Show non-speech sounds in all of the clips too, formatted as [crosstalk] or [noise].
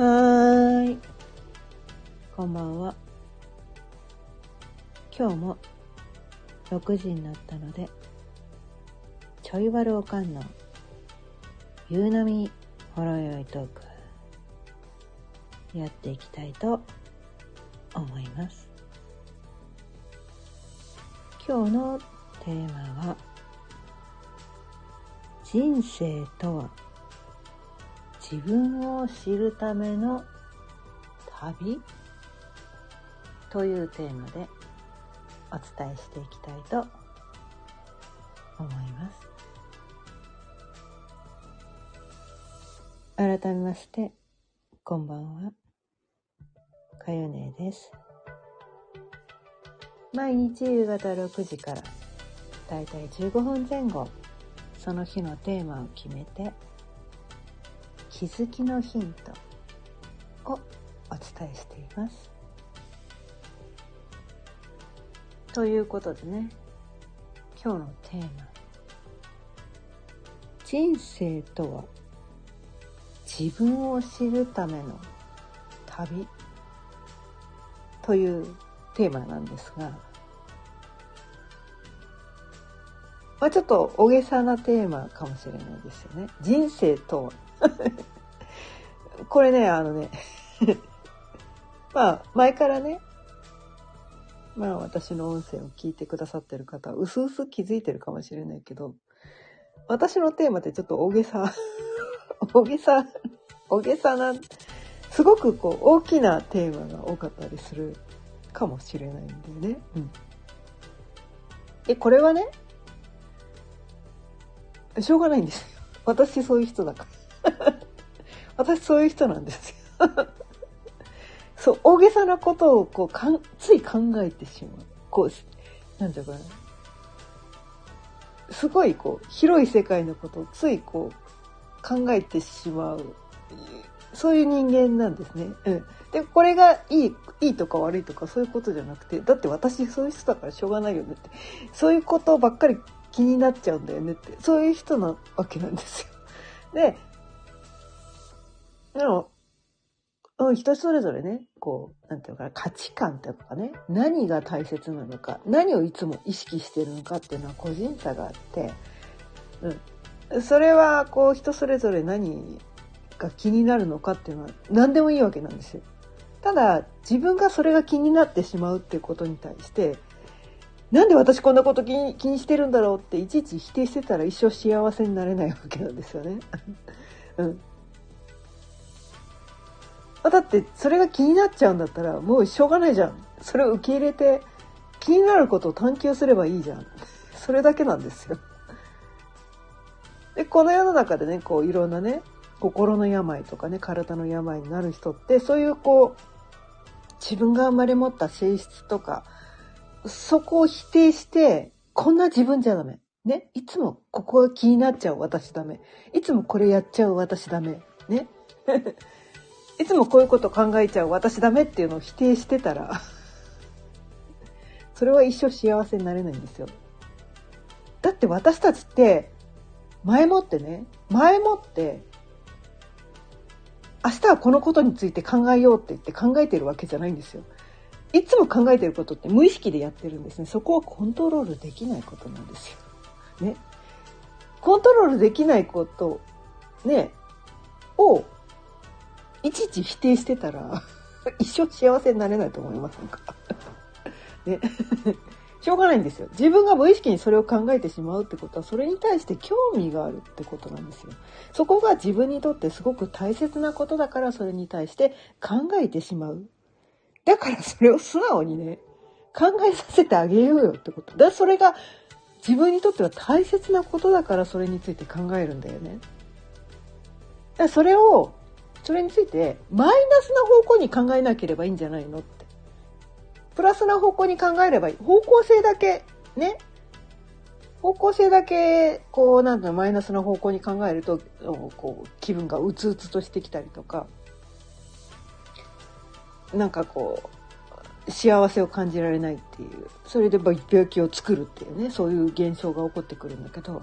はーい。こんばんは。今日も6時になったので、ちょいわるおかんの夕波ほろよいトーク、やっていきたいと思います。今日のテーマは、人生とは自分を知るための旅？というテーマでお伝えしていきたいと思います。改めましてこんばんは。かよねです。毎日夕方6時からだいたい15分前後その日のテーマを決めて気づきのヒントをお伝えしています。ということでね今日のテーマ「人生とは自分を知るための旅」というテーマなんですが、まあ、ちょっと大げさなテーマかもしれないですよね。人生とは [laughs] これね、あのね、[laughs] まあ、前からね、まあ私の音声を聞いてくださってる方、うすうす気づいてるかもしれないけど、私のテーマってちょっと大げさ、[laughs] 大げさ、大げさな、すごくこう大きなテーマが多かったりするかもしれないんだよね。うん。え、これはね、しょうがないんですよ。私そういう人だから。[laughs] 私そういう人なんですよ。[laughs] そう、大げさなことをこうかん、つい考えてしまう。こう、なんていうかな。すごいこう、広い世界のことをついこう、考えてしまう。そういう人間なんですね。うん。で、これがいい、いいとか悪いとかそういうことじゃなくて、だって私そういう人だからしょうがないよねって。そういうことばっかり気になっちゃうんだよねって。そういう人なわけなんですよ。で、でも、うん、人それぞれね、こう、なんていうか、価値観とかね、何が大切なのか、何をいつも意識してるのかっていうのは個人差があって、うん。それは、こう、人それぞれ何が気になるのかっていうのは何でもいいわけなんですよ。ただ、自分がそれが気になってしまうっていうことに対して、なんで私こんなこと気に気にしてるんだろうっていちいち否定してたら一生幸せになれないわけなんですよね。[laughs] うん。だってそれが気になっちゃうんだったらもうしょうがないじゃん。それを受け入れて気になることを探求すればいいじゃん。それだけなんですよ。で、この世の中でね、こういろんなね、心の病とかね、体の病になる人って、そういうこう、自分が生まれ持った性質とか、そこを否定して、こんな自分じゃダメ。ね。いつもここが気になっちゃう私ダメ。いつもこれやっちゃう私ダメ。ね。いつもこういうこと考えちゃう私ダメっていうのを否定してたら、それは一生幸せになれないんですよ。だって私たちって、前もってね、前もって、明日はこのことについて考えようって言って考えてるわけじゃないんですよ。いつも考えてることって無意識でやってるんですね。そこはコントロールできないことなんですよ。ね。コントロールできないこと、ね、を、いちいち否定してたら、[laughs] 一生幸せになれないと思いませんか？[laughs] ね。[laughs] しょうがないんですよ。自分が無意識にそれを考えてしまうってことは、それに対して興味があるってことなんですよ。そこが自分にとってすごく大切なことだから、それに対して考えてしまう。だからそれを素直にね、考えさせてあげようよってこと。だそれが自分にとっては大切なことだからそれについて考えるんだよね。だからそれを、それについてマイナスな方向に考えなければいいんじゃないのって。プラスな方向に考えればいい。方向性だけ、ね。方向性だけ、こう、なんだろう、マイナスな方向に考えると、こう、気分がうつうつとしてきたりとか、なんかこう、幸せを感じられないっていう、それで病気を作るっていうね、そういう現象が起こってくるんだけど、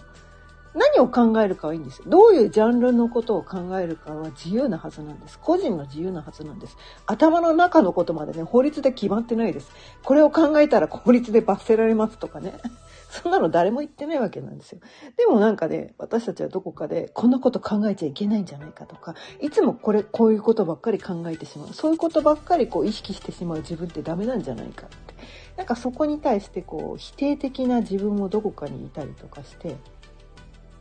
何を考えるかはいいんですよ。どういうジャンルのことを考えるかは自由なはずなんです。個人の自由なはずなんです。頭の中のことまでね、法律で決まってないです。これを考えたら法律で罰せられますとかね。[laughs] そんなの誰も言ってないわけなんですよ。でもなんかね、私たちはどこかでこんなこと考えちゃいけないんじゃないかとか、いつもこれ、こういうことばっかり考えてしまう。そういうことばっかりこう意識してしまう自分ってダメなんじゃないかって。なんかそこに対してこう否定的な自分もどこかにいたりとかして、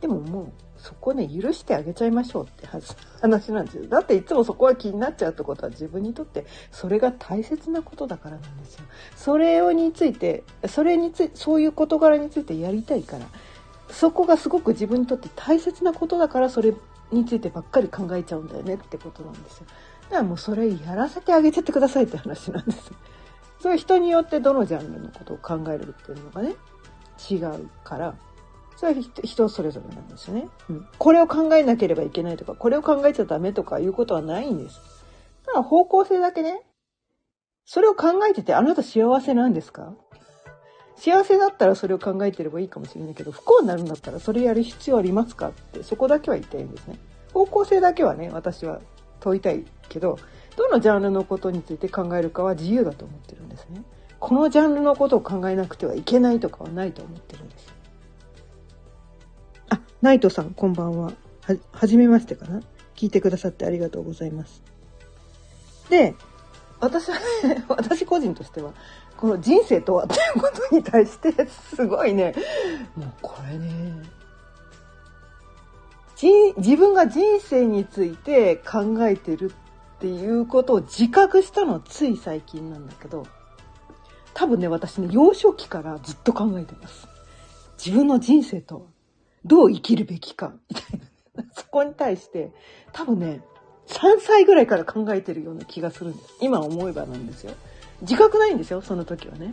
でももうそこね許してあげちゃいましょうって話なんですよ。だっていつもそこは気になっちゃうってことは自分にとってそれが大切なことだからなんですよ。それをについてそれについそういう事柄についてやりたいからそこがすごく自分にとって大切なことだからそれについてばっかり考えちゃうんだよねってことなんですよ。だからもうそれやらせてあげてってくださいって話なんです。そういう人によってどのジャンルのことを考えるっていうのがね違うから。それは人それぞれなんですよね、うん。これを考えなければいけないとか、これを考えちゃダメとかいうことはないんです。ただ方向性だけね、それを考えててあなた幸せなんですか？幸せだったらそれを考えてればいいかもしれないけど、不幸になるんだったらそれやる必要ありますか？って、そこだけは言いたいんですね。方向性だけはね、私は問いたいけど、どのジャンルのことについて考えるかは自由だと思ってるんですね。このジャンルのことを考えなくてはいけないとかはないと思ってるんです。ナイトさん、こんばんは。は、じめましてかな？聞いてくださってありがとうございます。で、私はね、[laughs] 私個人としては、この人生とはっていうことに対して、すごいね、もうこれね、自分が人生について考えてるっていうことを自覚したのはつい最近なんだけど、多分ね、私ね、幼少期からずっと考えてます。自分の人生とはどう生きるべきか、みたいな。そこに対して、多分ね、3歳ぐらいから考えてるような気がするんです。今思えばなんですよ。自覚ないんですよ、その時はね。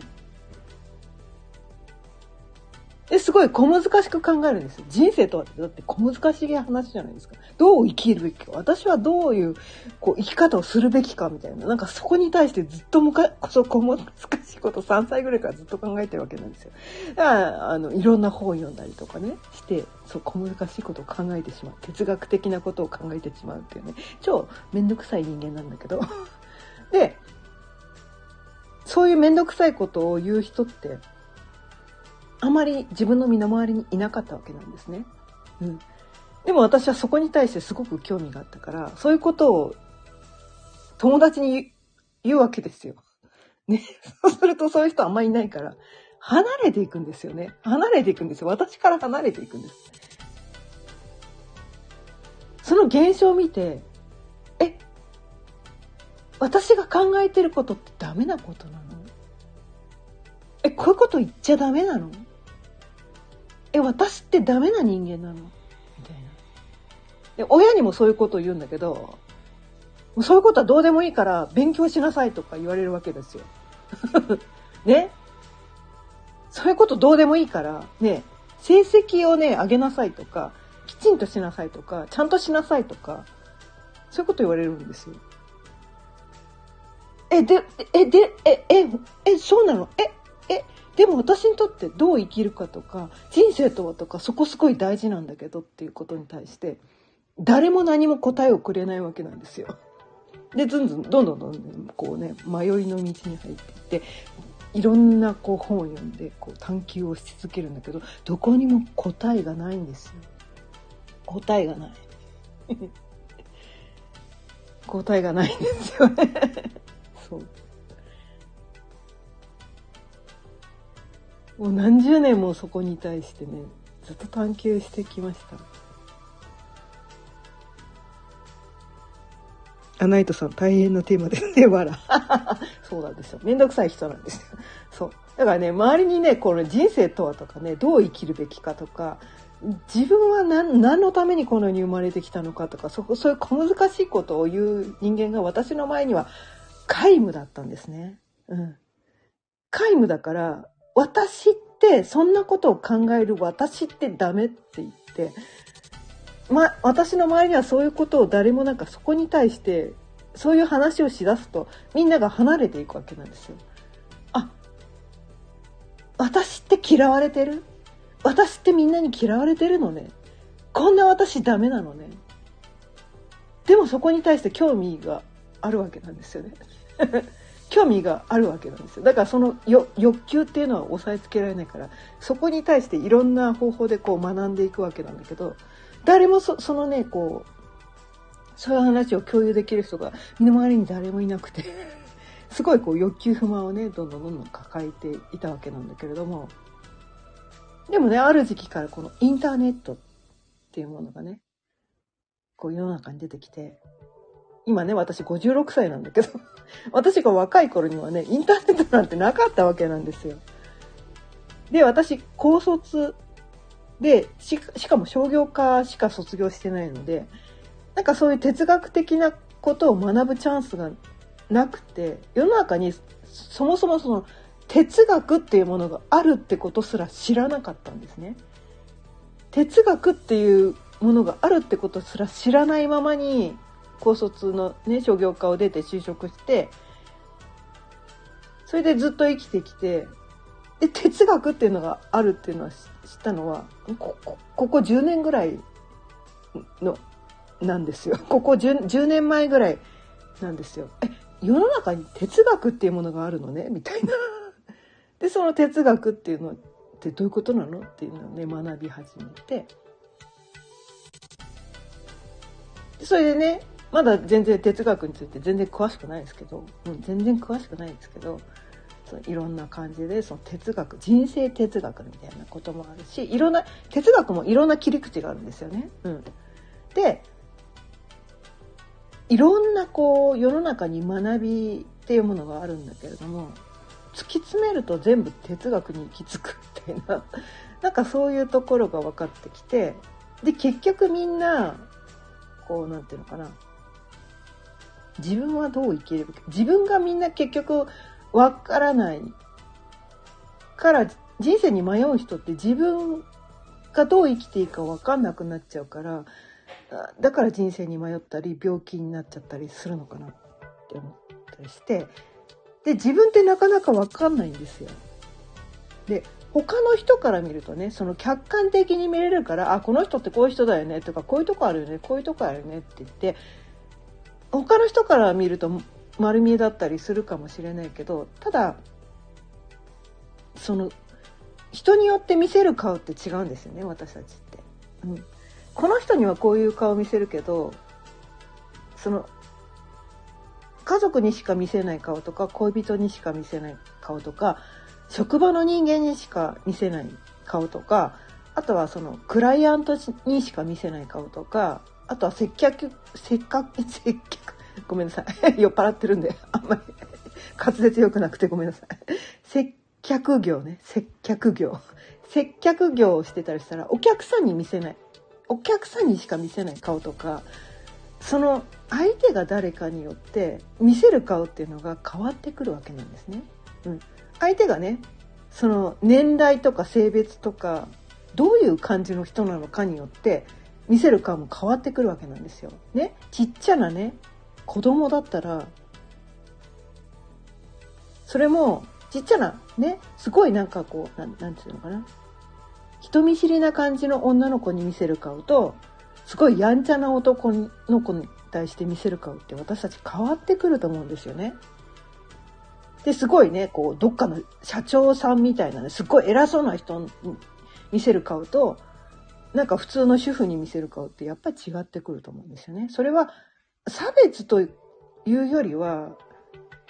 ですごい小難しく考えるんですよ。人生とはだって小難しい話じゃないですか。どう生きるべきか。私はどういうこう生き方をするべきかみたいな。なんかそこに対してずっとむか、そ小難しいこと3歳ぐらいからずっと考えてるわけなんですよ。だから、あの、いろんな本を読んだりとかね、して、そう小難しいことを考えてしまう。哲学的なことを考えてしまうっていうね。超めんどくさい人間なんだけど。[laughs] で、そういうめんどくさいことを言う人って、あまり自分の身の回りにいなかったわけなんですね。うん。でも私はそこに対してすごく興味があったから、そういうことを友達に言うわけですよ。[laughs] ね。そうするとそういう人あんまりいないから、離れていくんですよね。離れていくんですよ。私から離れていくんです。その現象を見て、え、私が考えてることってダメなことなの？え、こういうこと言っちゃダメなの？え、私ってダメな人間なの？みたいな。で、親にもそういうことを言うんだけど、そういうことはどうでもいいから勉強しなさいとか言われるわけですよ。[laughs] ね？そういうことどうでもいいから、ね、成績をね、上げなさいとか、きちんとしなさいとか、ちゃんとしなさいとか、そういうこと言われるんですよ。え、で、え、で、え、え、え、そうなの、え、でも私にとってどう生きるかとか、人生とはとか、そこすごい大事なんだけどっていうことに対して、誰も何も答えをくれないわけなんですよ。で、ずんずん、どんどんどんどん、こうね、迷いの道に入っていって、いろんなこう本を読んで、こう探求をし続けるんだけど、どこにも答えがないんですよ。答えがない。[laughs] 答えがないんですよね。[laughs] そう。もう何十年もそこに対してね、ずっと探求してきました。アナイトさん大変なテーマですね、[laughs] わら。[laughs] そうなんですよ。めんどくさい人なんですよ。[laughs] そう。だからね、周りにね、この人生とはとかね、どう生きるべきかとか、自分は何何のためにこの世に生まれてきたのかとか、そそういう小難しいことを言う人間が私の前には皆無だったんですね。うん。皆無だから、私ってそんなことを考える私ってダメって言って、ま、私の周りにはそういうことを誰もなんかそこに対してそういう話をしだすとみんなが離れていくわけなんですよ。あ、私って嫌われてる？私ってみんなに嫌われてるのね？こんな私ダメなのね？でもそこに対して興味があるわけなんですよね。興味があるわけなんですよ。だからその欲求っていうのは抑えつけられないから、そこに対していろんな方法でこう学んでいくわけなんだけど、誰もそのね、こう、そういう話を共有できる人が身の回りに誰もいなくて [laughs] すごいこう欲求不満をね、どんどんどんどん抱えていたわけなんだけれども、でもね、ある時期からこのインターネットっていうものがね、こう世の中に出てきて、今ね、私56歳なんだけど [laughs] 私が若い頃にはね、インターネットなんてなかったわけなんですよ。で、私、高卒で、しかも商業科しか卒業してないので、なんかそういう哲学的なことを学ぶチャンスがなくて、世の中にそもそもその哲学っていうものがあるってことすら知らなかったんですね。哲学っていうものがあるってことすら知らないままに高卒のね商業科を出て就職してそれでずっと生きてきてで哲学っていうのがあるっていうのは知ったのはここここ10年ぐらいのなんですよ [laughs] ここ 10, 10年前ぐらいなんですよ。え世の中に哲学っていうものがあるのね？みたいな。[laughs] でその哲学っていうのってどういうことなの？っていうのをね学び始めてそれでねまだ全然哲学について全然詳しくないですけど、うん、全然詳しくないですけどそいろんな感じでその哲学人生哲学みたいなこともあるしいろんな哲学もいろんな切り口があるんですよね。うん、でいろんなこう世の中に学びっていうものがあるんだけれども突き詰めると全部哲学に行き着くみたいな [laughs] なんかそういうところが分かってきてで結局みんなこうなんていうのかな自分はどう生きる自分がみんな結局分からないから人生に迷う人って自分がどう生きていいか分かんなくなっちゃうからだから人生に迷ったり病気になっちゃったりするのかなって思ったりしてで自分ってなかなか分かんないんですよ。で他の人から見るとねその客観的に見れるからあこの人ってこういう人だよねとかこういうとこあるよねこういうとこあるよねって言って他の人から見ると丸見えだったりするかもしれないけどただその人によって見せる顔って違うんですよね私たちって。うん、この人にはこういう顔見せるけどその家族にしか見せない顔とか恋人にしか見せない顔とか職場の人間にしか見せない顔とかあとはそのクライアントにしか見せない顔とかあとは接客せっか [laughs] 接客ごめんなさい。[laughs] 酔っ払ってるんであんまり滑舌良くなくてごめんなさい。接客業ね。接客業。接客業をしてたりしたらお客さんに見せない。お客さんにしか見せない顔とか。その相手が誰かによって見せる顔っていうのが変わってくるわけなんですね。うん、相手がねその年代とか性別とかどういう感じの人なのかによって見せる顔も変わってくるわけなんですよ。ね？ちっちゃなね子供だったらそれもちっちゃなねすごいなんかこうななんていうのかな人見知りな感じの女の子に見せる顔とすごいやんちゃな男の子に対して見せる顔って私たち変わってくると思うんですよね。ですごいねこうどっかの社長さんみたいなねすっごい偉そうな人に見せる顔となんか普通の主婦に見せる顔ってやっぱり違ってくると思うんですよね。それは差別というよりは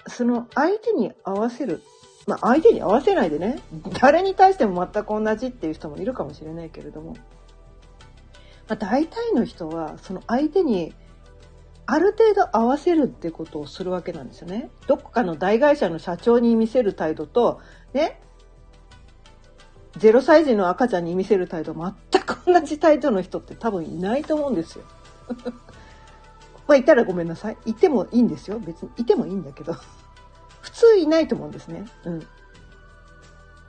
その相手に合わせるまあ相手に合わせないでね誰に対しても全く同じっていう人もいるかもしれないけれどもまあ、大体の人はその相手にある程度合わせるってことをするわけなんですよね。どこかの大会社の社長に見せる態度と、ね、0歳児の赤ちゃんに見せる態度全く同じ態度の人って多分いないと思うんですよ。[laughs] まあいたらごめんなさい。いてもいいんですよ。別にいてもいいんだけど。[laughs] 普通いないと思うんですね。うん。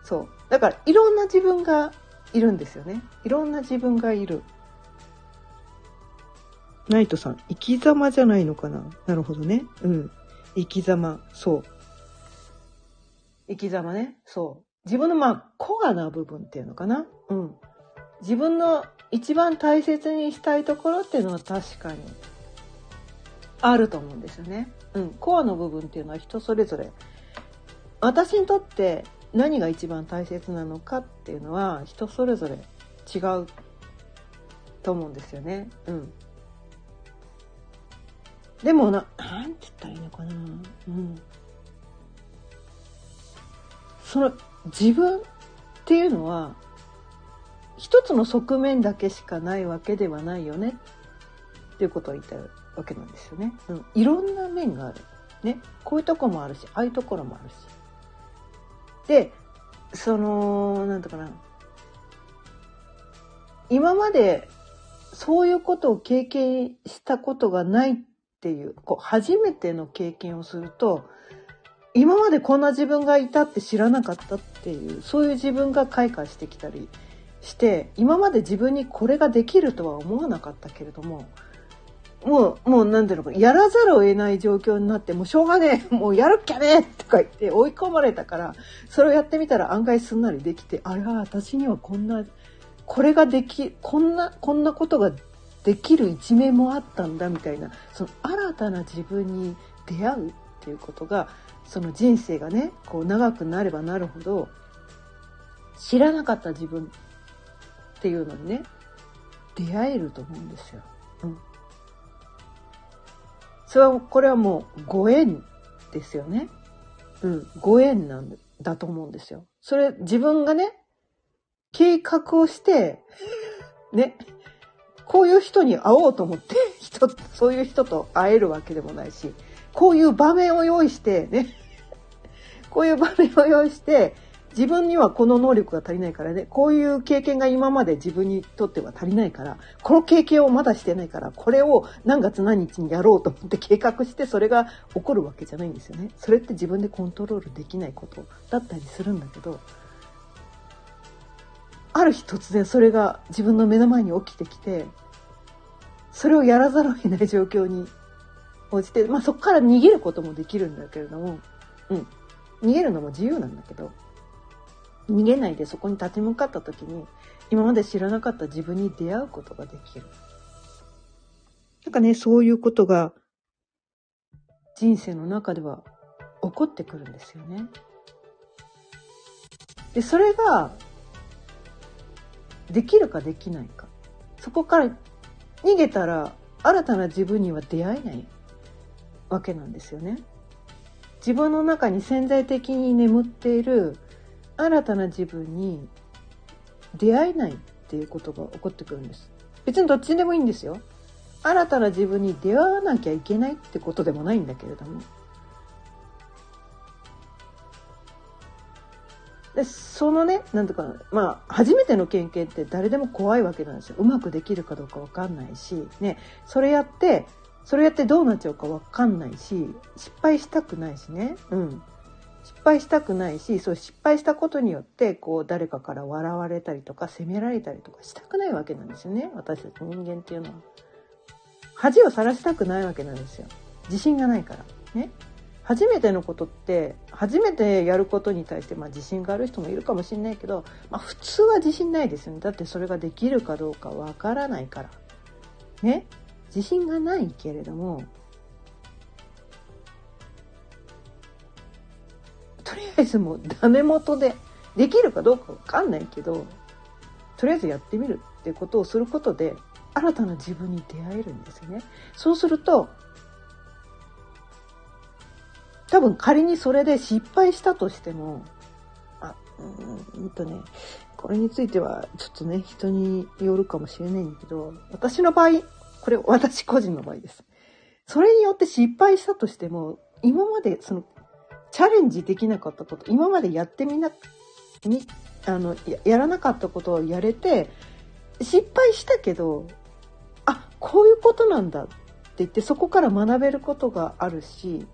そう。だからいろんな自分がいるんですよね。いろんな自分がいる。ナイトさん、生き様じゃないのかな？なるほどね。うん。生き様、そう。生き様ね。そう。自分のまあ、コアな部分っていうのかな？うん。自分の一番大切にしたいところっていうのは確かにあると思うんですよね。うん、コアの部分っていうのは人それぞれ私にとって何が一番大切なのかっていうのは人それぞれ違うと思うんですよね。うん。でもな、なんて言ったらいいのかな？うん。その自分っていうのは一つの側面だけしかないわけではないよねっていうことを言ったわけなんですよね。うん、いろんな面がある。ね。こういうとこもあるし、ああいうところもあるし。で、その、なんとかな。今までそういうことを経験したことがないっていう、こう初めての経験をすると、今までこんな自分がいたって知らなかったっていう、そういう自分が開花してきたりして今まで自分にこれができるとは思わなかったけれどももうもう何ていうのかやらざるを得ない状況になってもうしょうがねえ [laughs] もうやるっきゃねえとか言って追い込まれたからそれをやってみたら案外すんなりできてあれは私にはこんなこれができこんなこんなことができる一面もあったんだみたいなその新たな自分に出会うっていうことがその人生がねこう長くなればなるほど知らなかった自分っていうのにね、出会えると思うんですよ。うん。それは、これはもうご縁ですよね。うん。ご縁なんだと思うんですよ。それ、自分がね、計画をして、ね、こういう人に会おうと思って、人、そういう人と会えるわけでもないし、こういう場面を用意してね、[laughs] こういう場面を用意して、自分にはこの能力が足りないからね、こういう経験が今まで自分にとっては足りないから、この経験をまだしてないから、これを何月何日にやろうと思って [laughs] 計画してそれが起こるわけじゃないんですよね。それって自分でコントロールできないことだったりするんだけど、ある日突然それが自分の目の前に起きてきて、それをやらざるを得ない状況に応じて、まあそこから逃げることもできるんだけれども、うん。逃げるのも自由なんだけど、逃げないでそこに立ち向かった時に今まで知らなかった自分に出会うことができる。なんかね、そういうことが人生の中では起こってくるんですよね。で、それができるかできないか。そこから逃げたら新たな自分には出会えないわけなんですよね。自分の中に潜在的に眠っている新たな自分に出会えないっていうことが起こってくるんです。別にどっちでもいいんですよ。新たな自分に出会わなきゃいけないってことでもないんだけれども。でそのね、なんとか、まあ、初めての経験って誰でも怖いわけなんですよ。うまくできるかどうかわかんないし、ね、それやって、それやってどうなっちゃうかわかんないし、失敗したくないしね。うん。失敗したくないしそう失敗したことによってこう誰かから笑われたりとか責められたりとかしたくないわけなんですよね私たち人間っていうのは。恥をさらしたくないわけなんですよ自信がないからね。初めてのことって初めてやることに対して、まあ、自信がある人もいるかもしれないけど、まあ、普通は自信ないですよねだってそれができるかどうかわからないからね自信がないけれどもとりあえずもうダメ元でできるかどうかわかんないけどとりあえずやってみるってことをすることで新たな自分に出会えるんですよね。そうすると多分仮にそれで失敗したとしてもあうんとねこれについてはちょっとね人によるかもしれないんだけど私の場合これ私個人の場合です。それによって失敗したとしても今までそのチャレンジできなかったこと、今までやってみな、み、あの、ややらなかったことをやれて、失敗したけど、あ、こういうことなんだって言って、そこから学べることがあるし、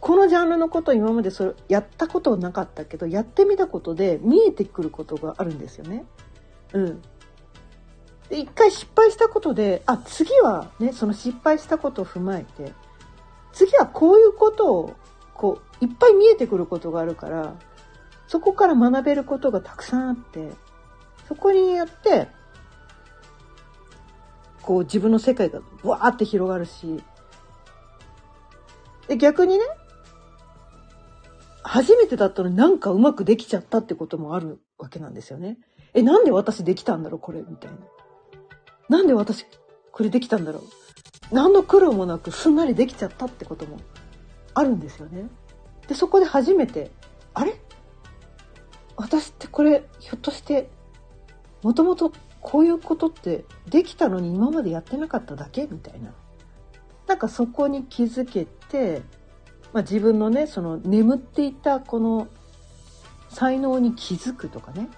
このジャンルのことを今までそれやったことはなかったけど、やってみたことで見えてくることがあるんですよね。うん。で、一回失敗したことで、あ、次はね、その失敗したことを踏まえて、次はこういうことをこういっぱい見えてくることがあるからそこから学べることがたくさんあってそこによってこう自分の世界がわーって広がるしで逆にね初めてだったのになんかうまくできちゃったってこともあるわけなんですよね。え、なんで私できたんだろうこれみたいな。なんで私これできたんだろう何の苦労もなくすんなりできちゃったってこともあるんですよね。で、そこで初めて、あれ？私ってこれひょっとしてもともとこういうことってできたのに今までやってなかっただけ？みたいな。なんかそこに気づけて、まあ、自分のねその眠っていたこの才能に気づくとかね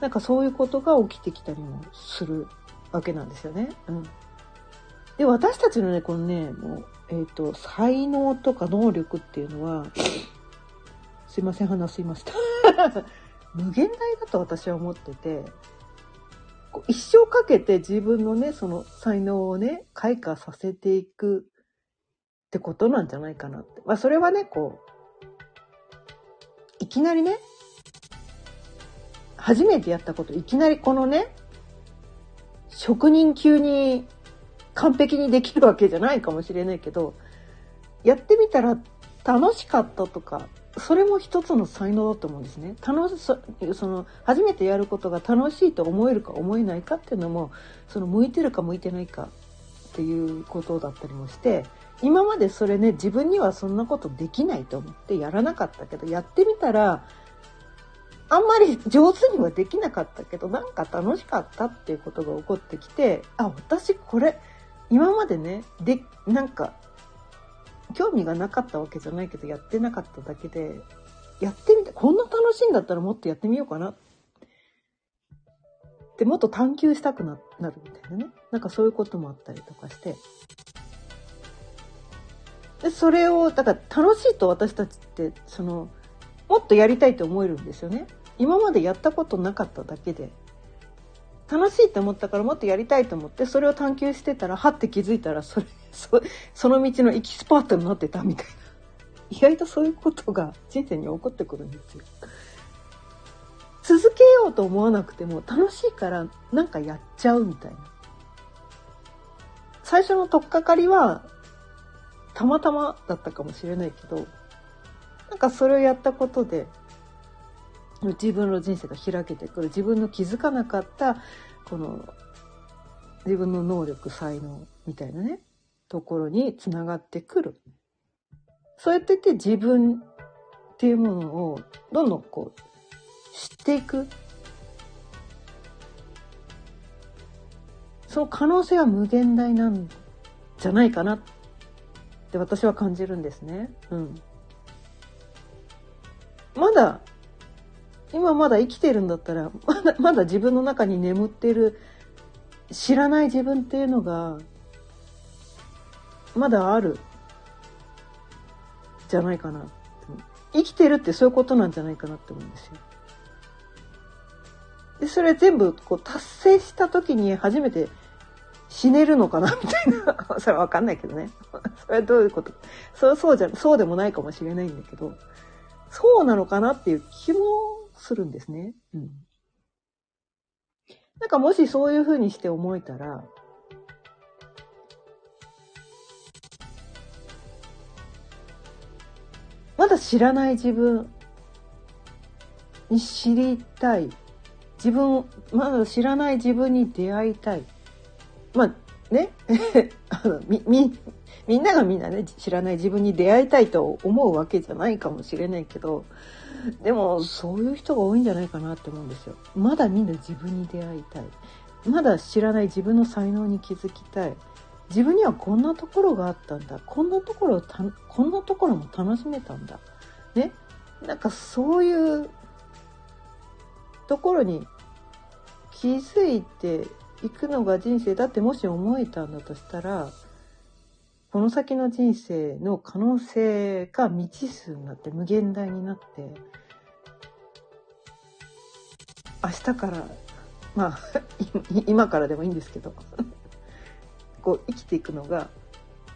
なんかそういうことが起きてきたりもするわけなんですよね。うん、で私たちのねこのねもう、えーと、才能とか能力っていうのはすいません話しました [laughs] 無限大だと私は思ってて一生かけて自分のねその才能をね開花させていくってことなんじゃないかなって。まあそれはねこういきなりね初めてやったこといきなりこのね職人級に完璧にできるわけじゃないかもしれないけどやってみたら楽しかったとかそれも一つの才能だと思うんですね。楽しその初めてやることが楽しいと思えるか思えないかっていうのもその向いてるか向いてないかっていうことだったりもして今までそれね自分にはそんなことできないと思ってやらなかったけどやってみたらあんまり上手にはできなかったけどなんか楽しかったっていうことが起こってきてあ私これ今までねでなんか興味がなかったわけじゃないけどやってなかっただけでやってみてこんな楽しいんだったらもっとやってみようかな。ってもっと探求したくななるみたいなね。なんかそういうこともあったりとかして。でそれをだから楽しいと私たちってそのもっとやりたいと思えるんですよね。今までやったことなかっただけで楽しいって思ったからもっとやりたいと思ってそれを探求してたらはって気づいたらそれ [laughs] そその道のエキスパートになってたみたいな [laughs] 意外とそういうことが人生に起こってくるんですよ。続けようと思わなくても楽しいからなんかやっちゃうみたいな。最初の取っかかりはたまたまだったかもしれないけどなんかそれをやったことで自分の人生が開けてくる自分の気づかなかったこの自分の能力才能みたいなねところにつながってくるそうやってって自分っていうものをどんどんこう知っていくその可能性は無限大なんじゃないかなって私は感じるんですね。うん。まだ今まだ生きてるんだったらまだまだ自分の中に眠ってる知らない自分っていうのがまだあるじゃないかな。生きてるってそういうことなんじゃないかなって思うんですよ。でそれ全部こう達成した時に初めて死ねるのかなみたいな。[laughs] それは分かんないけどね。[laughs] それはどういうこと？そうそうじゃそうでもないかもしれないんだけど。そうなのかなっていう気もするんですね。うん。なんかもしそういうふうにして思えたら、まだ知らない自分に知りたい。自分、まだ知らない自分に出会いたい。まあね、[laughs] あのみ、み、みんながみんなね、知らない自分に出会いたいと思うわけじゃないかもしれないけど、でもそういう人が多いんじゃないかなって思うんですよ。まだみんな自分に出会いたい。まだ知らない自分の才能に気づきたい。自分にはこんなところがあったんだ。こんなところた、こんなところも楽しめたんだ。ね？なんかそういうところに気づいていくのが人生だってもし思えたんだとしたら、この先の人生の可能性が未知数になって無限大になって明日からまあ [laughs] 今からでもいいんですけど [laughs] こう生きていくのが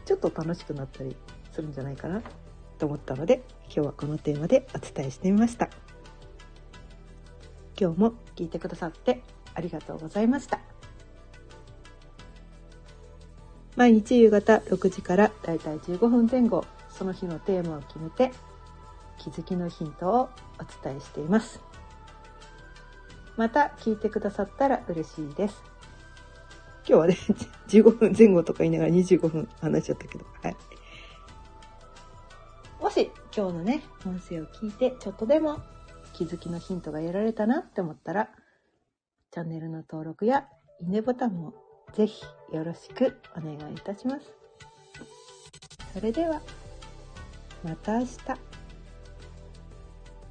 ちょっと楽しくなったりするんじゃないかなと思ったので今日はこのテーマでお伝えしてみました。今日も聞いてくださってありがとうございました。毎日夕方6時からだいたい15分前後、その日のテーマを決めて気づきのヒントをお伝えしています。また聞いてくださったら嬉しいです。今日はね、[laughs] 15分前後とか言いながら25分話しちゃったけど、はい。もし今日のね、音声を聞いてちょっとでも気づきのヒントが得られたなって思ったら、チャンネルの登録やいいねボタンもぜひよろしくお願いいたします。それでは、また明日。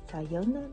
さようなら。